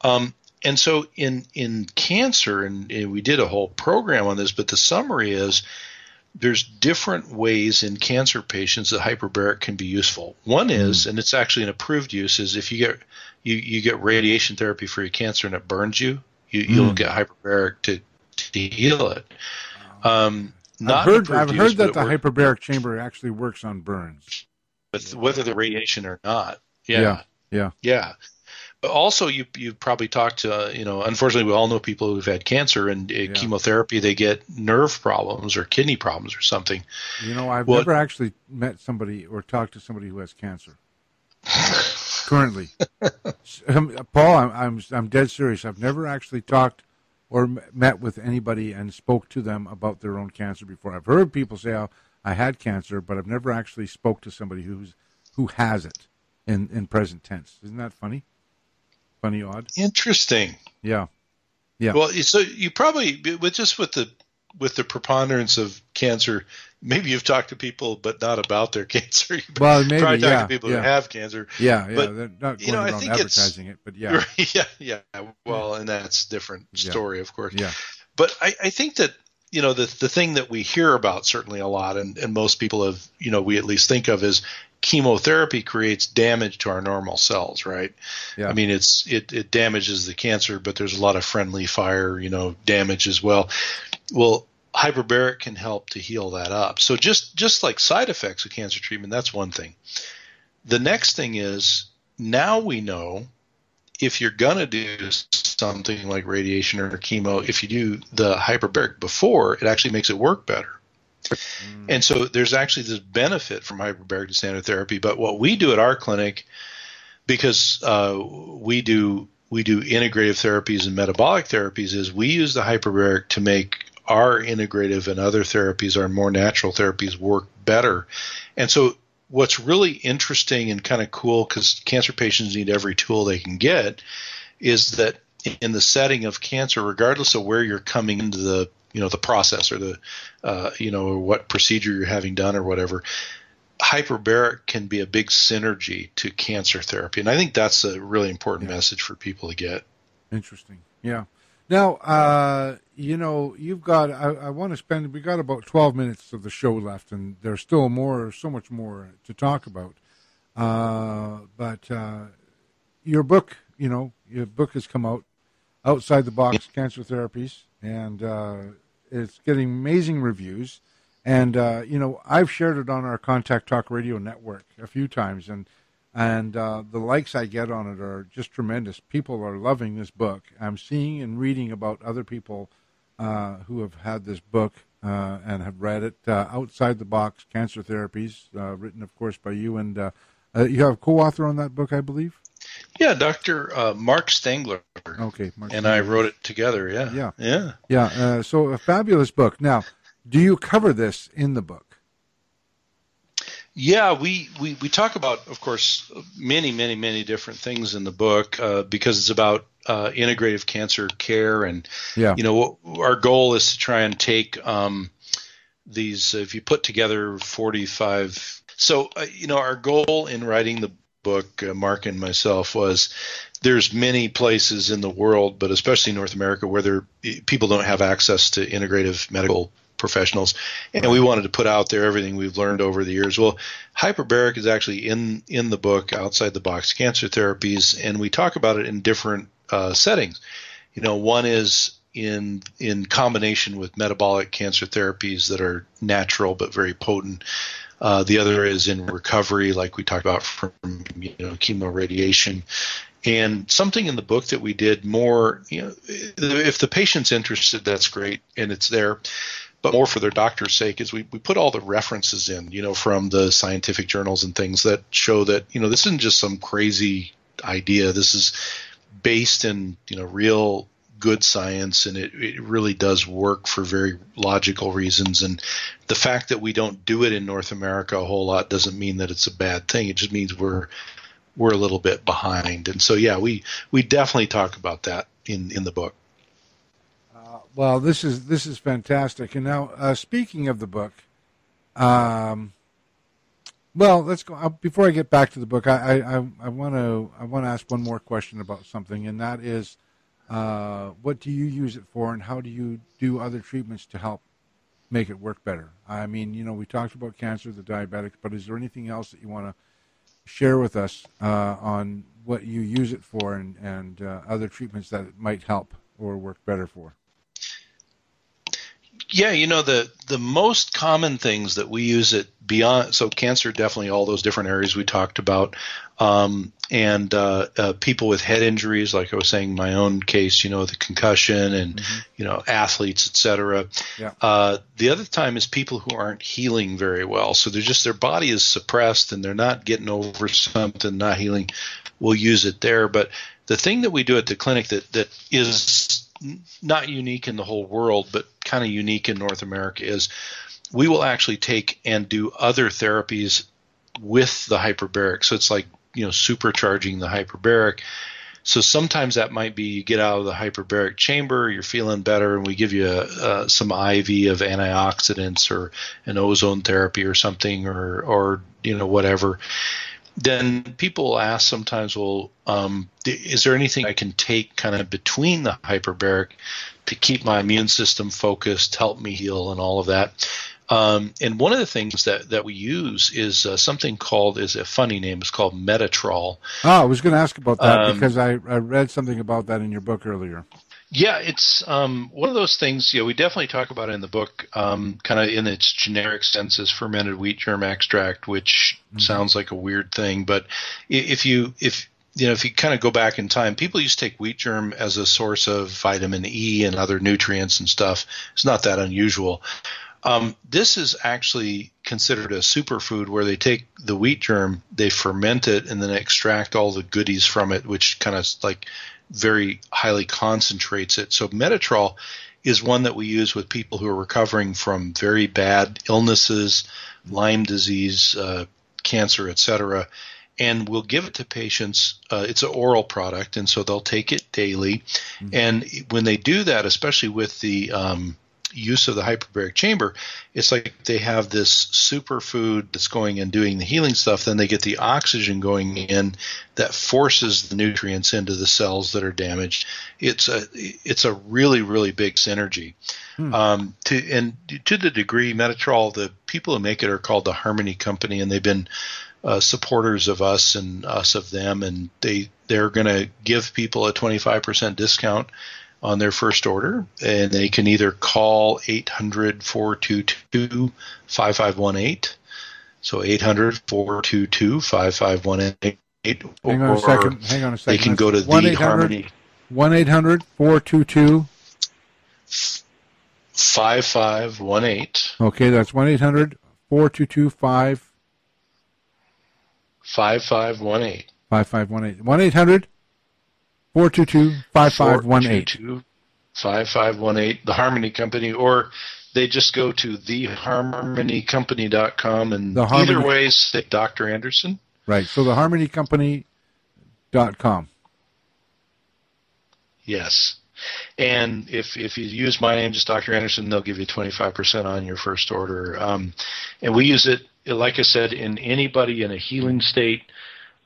Speaker 6: Um, and so in in cancer, and, and we did a whole program on this, but the summary is there's different ways in cancer patients that hyperbaric can be useful. One is, mm. and it's actually an approved use, is if you get you, you get radiation therapy for your cancer and it burns you, you mm. you'll get hyperbaric to to heal it. Um,
Speaker 7: I've heard, I've heard that the hyperbaric chamber actually works on burns,
Speaker 6: with whether the radiation or not.
Speaker 7: Yeah, yeah, yeah.
Speaker 6: yeah also you you probably talked to uh, you know unfortunately we all know people who've had cancer and uh, yeah. chemotherapy they get nerve problems or kidney problems or something
Speaker 7: you know i've well, never actually met somebody or talked to somebody who has cancer currently um, paul I'm, I'm i'm dead serious i've never actually talked or met with anybody and spoke to them about their own cancer before i've heard people say oh, i had cancer but i've never actually spoke to somebody who's who has it in in present tense isn't that funny funny odd.
Speaker 6: Interesting.
Speaker 7: Yeah. Yeah.
Speaker 6: Well, so you probably with just with the with the preponderance of cancer, maybe you've talked to people, but not about their cancer. You've
Speaker 7: well, maybe
Speaker 6: probably
Speaker 7: yeah,
Speaker 6: to people
Speaker 7: yeah.
Speaker 6: who have cancer.
Speaker 7: Yeah, yeah. But, They're not you know, I think advertising it, but yeah,
Speaker 6: yeah, yeah. Well, and that's different story,
Speaker 7: yeah.
Speaker 6: of course.
Speaker 7: Yeah.
Speaker 6: But I, I think that you know the the thing that we hear about certainly a lot, and, and most people have you know we at least think of is chemotherapy creates damage to our normal cells, right?
Speaker 7: Yeah.
Speaker 6: I mean, it's it it damages the cancer, but there's a lot of friendly fire, you know, damage as well. Well, hyperbaric can help to heal that up. So just just like side effects of cancer treatment, that's one thing. The next thing is now we know if you're gonna do something like radiation or chemo, if you do the hyperbaric before, it actually makes it work better. Mm. And so there's actually this benefit from hyperbaric to standard therapy. But what we do at our clinic, because uh, we do we do integrative therapies and metabolic therapies, is we use the hyperbaric to make our integrative and other therapies, our more natural therapies, work better. And so what's really interesting and kind of cool because cancer patients need every tool they can get is that in the setting of cancer, regardless of where you're coming into the you know the process or the uh, you know what procedure you're having done or whatever hyperbaric can be a big synergy to cancer therapy and i think that's a really important yeah. message for people to get
Speaker 7: interesting yeah now uh, you know you've got i, I want to spend we got about 12 minutes of the show left and there's still more so much more to talk about uh, but uh, your book you know your book has come out outside the box cancer therapies and uh, it's getting amazing reviews, and uh, you know I've shared it on our Contact Talk Radio network a few times, and and uh, the likes I get on it are just tremendous. People are loving this book. I'm seeing and reading about other people uh, who have had this book uh, and have read it. Uh, Outside the Box Cancer Therapies, uh, written of course by you, and you have a co-author on that book, I believe.
Speaker 6: Yeah, uh, Mark Stengler.
Speaker 7: Okay, Mark
Speaker 6: and. I wrote it together. Yeah,
Speaker 7: yeah,
Speaker 6: yeah,
Speaker 7: yeah. Uh, so a fabulous book. Now, do you cover this in the book?
Speaker 6: Yeah, we, we, we talk about, of course, many, many, many different things in the book uh, because it's about uh, integrative cancer care, and
Speaker 7: yeah.
Speaker 6: you know, our goal is to try and take um, these. If you put together forty-five, so uh, you know, our goal in writing the book, uh, Mark and myself, was there's many places in the world, but especially North America, where there people don't have access to integrative medical professionals, and we wanted to put out there everything we've learned over the years. Well, hyperbaric is actually in in the book, outside the box cancer therapies, and we talk about it in different uh, settings. You know, one is in in combination with metabolic cancer therapies that are natural but very potent. Uh, the other is in recovery, like we talked about from you know chemo radiation, and something in the book that we did more. You know, if the patient's interested, that's great, and it's there. But more for their doctor's sake is we, we put all the references in, you know, from the scientific journals and things that show that, you know, this isn't just some crazy idea. This is based in, you know, real good science and it, it really does work for very logical reasons. And the fact that we don't do it in North America a whole lot doesn't mean that it's a bad thing. It just means we're we're a little bit behind. And so yeah, we we definitely talk about that in in the book.
Speaker 7: Well, this is this is fantastic. And now, uh, speaking of the book, um, well, let's go. Uh, before I get back to the book, I I want to I want to ask one more question about something, and that is, uh, what do you use it for, and how do you do other treatments to help make it work better? I mean, you know, we talked about cancer, the diabetic, but is there anything else that you want to share with us uh, on what you use it for, and and uh, other treatments that it might help or work better for?
Speaker 6: Yeah, you know the the most common things that we use it beyond so cancer definitely all those different areas we talked about, um, and uh, uh, people with head injuries like I was saying my own case you know the concussion and mm-hmm. you know athletes etc. Yeah. Uh, the other time is people who aren't healing very well so they're just their body is suppressed and they're not getting over something not healing. We'll use it there, but the thing that we do at the clinic that that is not unique in the whole world, but kind of unique in North America is we will actually take and do other therapies with the hyperbaric. So it's like, you know, supercharging the hyperbaric. So sometimes that might be you get out of the hyperbaric chamber, you're feeling better, and we give you uh, some IV of antioxidants or an ozone therapy or something, or or you know whatever then people ask sometimes, well, um, is there anything I can take kind of between the hyperbaric to keep my immune system focused, help me heal, and all of that? Um, and one of the things that, that we use is uh, something called is a funny name. It's called Metatrol.
Speaker 7: Oh, I was going to ask about that um, because I, I read something about that in your book earlier.
Speaker 6: Yeah, it's um, one of those things. You know, we definitely talk about it in the book, um, kind of in its generic sense as fermented wheat germ extract, which mm-hmm. sounds like a weird thing, but if you if you know if you kind of go back in time, people used to take wheat germ as a source of vitamin E and other nutrients and stuff. It's not that unusual. Um, this is actually considered a superfood where they take the wheat germ, they ferment it, and then extract all the goodies from it, which kind of like very highly concentrates it. So Metatrol is one that we use with people who are recovering from very bad illnesses, Lyme disease, uh, cancer, etc. And we'll give it to patients. Uh, it's an oral product, and so they'll take it daily. Mm-hmm. And when they do that, especially with the um, use of the hyperbaric chamber, it's like they have this superfood that's going and doing the healing stuff. Then they get the oxygen going in that forces the nutrients into the cells that are damaged. It's a it's a really really big synergy. Hmm. Um, to and to the degree Metatrol, the people who make it are called the Harmony Company, and they've been uh, supporters of us and us of them, and they they're going to give people a 25% discount on their first order, and they can either call 800 422 5518. So 800 422 5518.
Speaker 7: Hang on a second. Hang on a second.
Speaker 6: They can go to the Harmony.
Speaker 7: 1 800 422
Speaker 6: 5518.
Speaker 7: Okay, that's 1 800 422
Speaker 6: 5518.
Speaker 7: 5518. 1 800 422 5518.
Speaker 6: 5518, the Harmony Company, or they just go to theharmonycompany.com and the Harmony, either way say Dr. Anderson.
Speaker 7: Right. So theharmonycompany.com.
Speaker 6: Yes. And if if you use my name, just Dr. Anderson, they'll give you 25% on your first order. Um, and we use it, like I said, in anybody in a healing state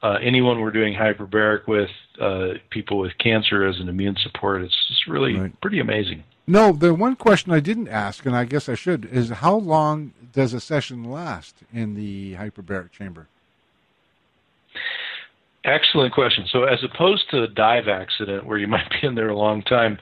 Speaker 6: uh, anyone we're doing hyperbaric with, uh, people with cancer as an immune support. It's just really right. pretty amazing.
Speaker 7: No, the one question I didn't ask, and I guess I should, is how long does a session last in the hyperbaric chamber?
Speaker 6: Excellent question. So, as opposed to a dive accident where you might be in there a long time,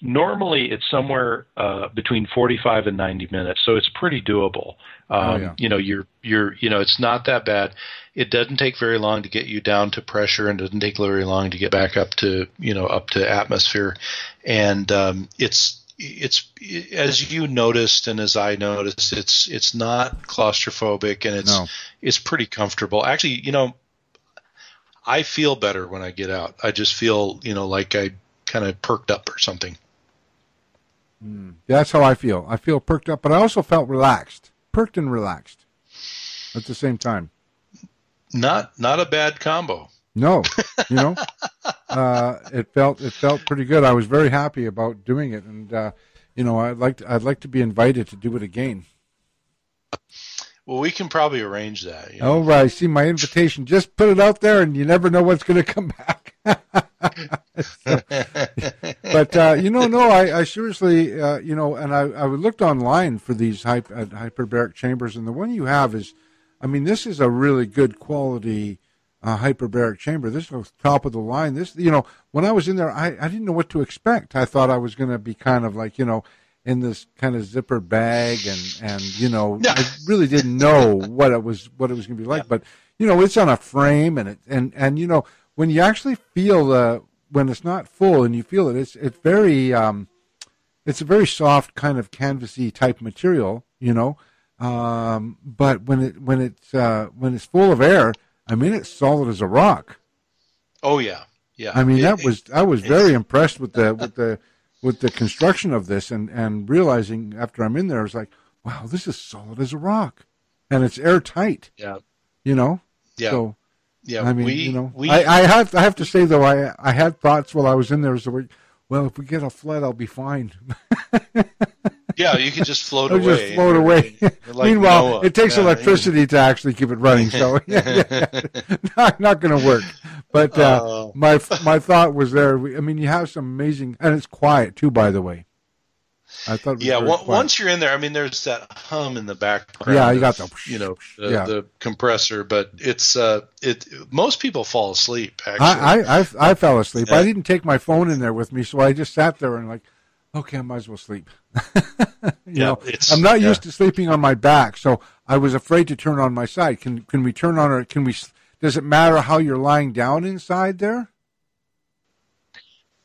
Speaker 6: Normally, it's somewhere uh, between 45 and 90 minutes, so it's pretty doable. Um, oh, yeah. You know, you're you're you know, it's not that bad. It doesn't take very long to get you down to pressure, and doesn't take very long to get back up to you know up to atmosphere, and um, it's it's as you noticed and as I noticed, it's it's not claustrophobic and it's no. it's pretty comfortable. Actually, you know, I feel better when I get out. I just feel you know like I kind of perked up or something.
Speaker 7: Mm. That's how I feel. I feel perked up, but I also felt relaxed, perked and relaxed at the same time.
Speaker 6: Not not a bad combo.
Speaker 7: No, you know, uh, it felt it felt pretty good. I was very happy about doing it, and uh, you know, I'd like to, I'd like to be invited to do it again.
Speaker 6: Well, we can probably arrange that.
Speaker 7: You know? Oh, right. See my invitation. Just put it out there, and you never know what's going to come back. so, but uh, you know, no, I, I seriously, uh, you know, and I, I looked online for these hyper, uh, hyperbaric chambers, and the one you have is, I mean, this is a really good quality uh, hyperbaric chamber. This is top of the line. This, you know, when I was in there, I, I didn't know what to expect. I thought I was going to be kind of like, you know, in this kind of zipper bag, and and you know. I really didn't know what it was what it was going to be like. Yeah. But you know, it's on a frame, and it and and you know, when you actually feel the when it's not full and you feel it, it's it's very um, it's a very soft kind of canvasy type material, you know. Um, but when it when it's uh, when it's full of air, I mean, it's solid as a rock.
Speaker 6: Oh yeah, yeah.
Speaker 7: I mean, it, that was I was very impressed with the with the with the construction of this, and and realizing after I'm in there, I was like, wow, this is solid as a rock, and it's airtight.
Speaker 6: Yeah.
Speaker 7: You know.
Speaker 6: Yeah.
Speaker 7: So.
Speaker 6: Yeah,
Speaker 7: I mean, we, you know, we, I, I have I have to say though, I I had thoughts while I was in there. So, well, if we get a flood, I'll be fine.
Speaker 6: yeah, you can just float away.
Speaker 7: Just float away. Like Meanwhile, Noah. it takes yeah, electricity to actually keep it running, so yeah, yeah, not not going to work. But uh, uh, my my thought was there. I mean, you have some amazing, and it's quiet too. By the way, I thought.
Speaker 6: yeah, once you're in there, I mean, there's that hum in the background.
Speaker 7: Yeah, you got the
Speaker 6: you know the, yeah. the compressor, but it's uh it. Most people fall asleep. Actually,
Speaker 7: I I, I, I fell asleep. Yeah. I didn't take my phone in there with me, so I just sat there and like okay, I might as well sleep. you yeah, know, I'm not used to sleeping on my back, so I was afraid to turn on my side. Can can we turn on or can we? Does it matter how you're lying down inside there?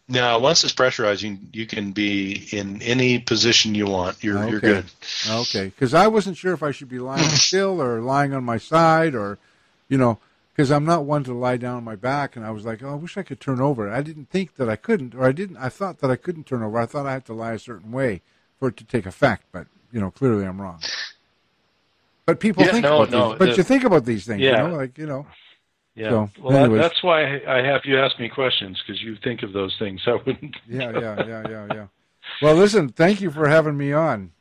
Speaker 6: No, once it's pressurized, you, you can be in any position you want. You're okay. you're good.
Speaker 7: Okay, because I wasn't sure if I should be lying still or lying on my side or, you know, because I'm not one to lie down on my back. And I was like, oh, I wish I could turn over. I didn't think that I couldn't, or I didn't. I thought that I couldn't turn over. I thought I had to lie a certain way for it to take effect. But you know, clearly I'm wrong. But people
Speaker 6: yeah,
Speaker 7: think
Speaker 6: no,
Speaker 7: about
Speaker 6: no,
Speaker 7: these. But you think about these things, yeah. you know, like you know.
Speaker 6: Yeah. So, well, that, that's why I have you ask me questions because you think of those things. I wouldn't.
Speaker 7: yeah, yeah, yeah, yeah, yeah. Well, listen, thank you for having me on.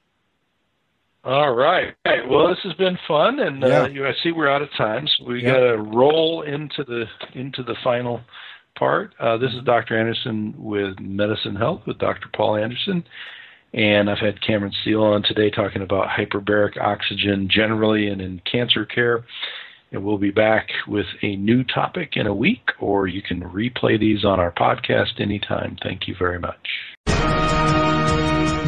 Speaker 6: All right. Well, this has been fun, and uh, yeah. uh, you, I see we're out of time, so we yeah. got to roll into the into the final part. Uh, this is Dr. Anderson with Medicine Health with Dr. Paul Anderson, and I've had Cameron Steele on today talking about hyperbaric oxygen generally and in cancer care. And we'll be back with a new topic in a week, or you can replay these on our podcast anytime. Thank you very much.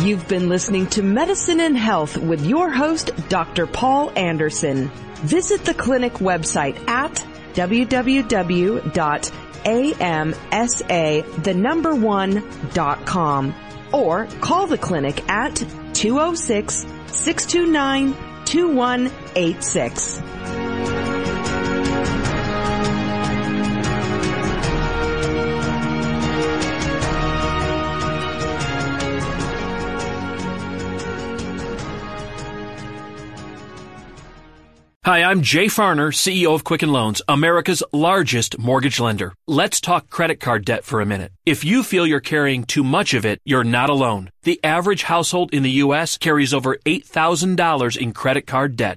Speaker 5: You've been listening to Medicine and Health with your host, Dr. Paul Anderson. Visit the clinic website at www.amsa, the number one.com or call the clinic at 206 629 2186.
Speaker 8: Hi, I'm Jay Farner, CEO of Quicken Loans, America's largest mortgage lender. Let's talk credit card debt for a minute. If you feel you're carrying too much of it, you're not alone. The average household in the U.S. carries over $8,000 in credit card debt.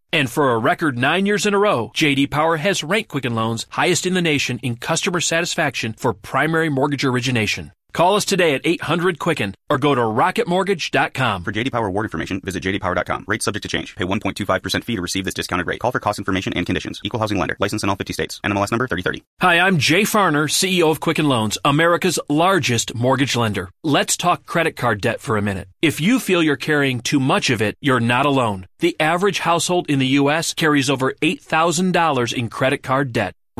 Speaker 8: And for a record nine years in a row, JD Power has ranked Quicken Loans highest in the nation in customer satisfaction for primary mortgage origination. Call us today at 800 Quicken or go to rocketmortgage.com.
Speaker 1: For JD Power award information, visit jdpower.com. Rates subject to change. Pay 1.25% fee to receive this discounted rate. Call for cost information and conditions. Equal housing lender. License in all 50 states. NMLS number 3030.
Speaker 8: Hi, I'm Jay Farner, CEO of Quicken Loans, America's largest mortgage lender. Let's talk credit card debt for a minute. If you feel you're carrying too much of it, you're not alone. The average household in the U.S. carries over $8,000 in credit card debt.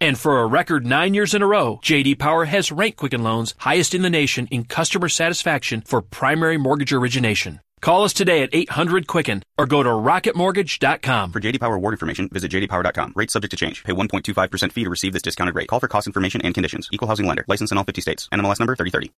Speaker 8: And for a record nine years in a row, JD Power has ranked Quicken Loans highest in the nation in customer satisfaction for primary mortgage origination. Call us today at 800 Quicken or go to rocketmortgage.com.
Speaker 1: For JD Power award information, visit jdpower.com. Rates subject to change. Pay 1.25% fee to receive this discounted rate. Call for cost information and conditions. Equal housing lender. License in all 50 states. NMLS number 3030.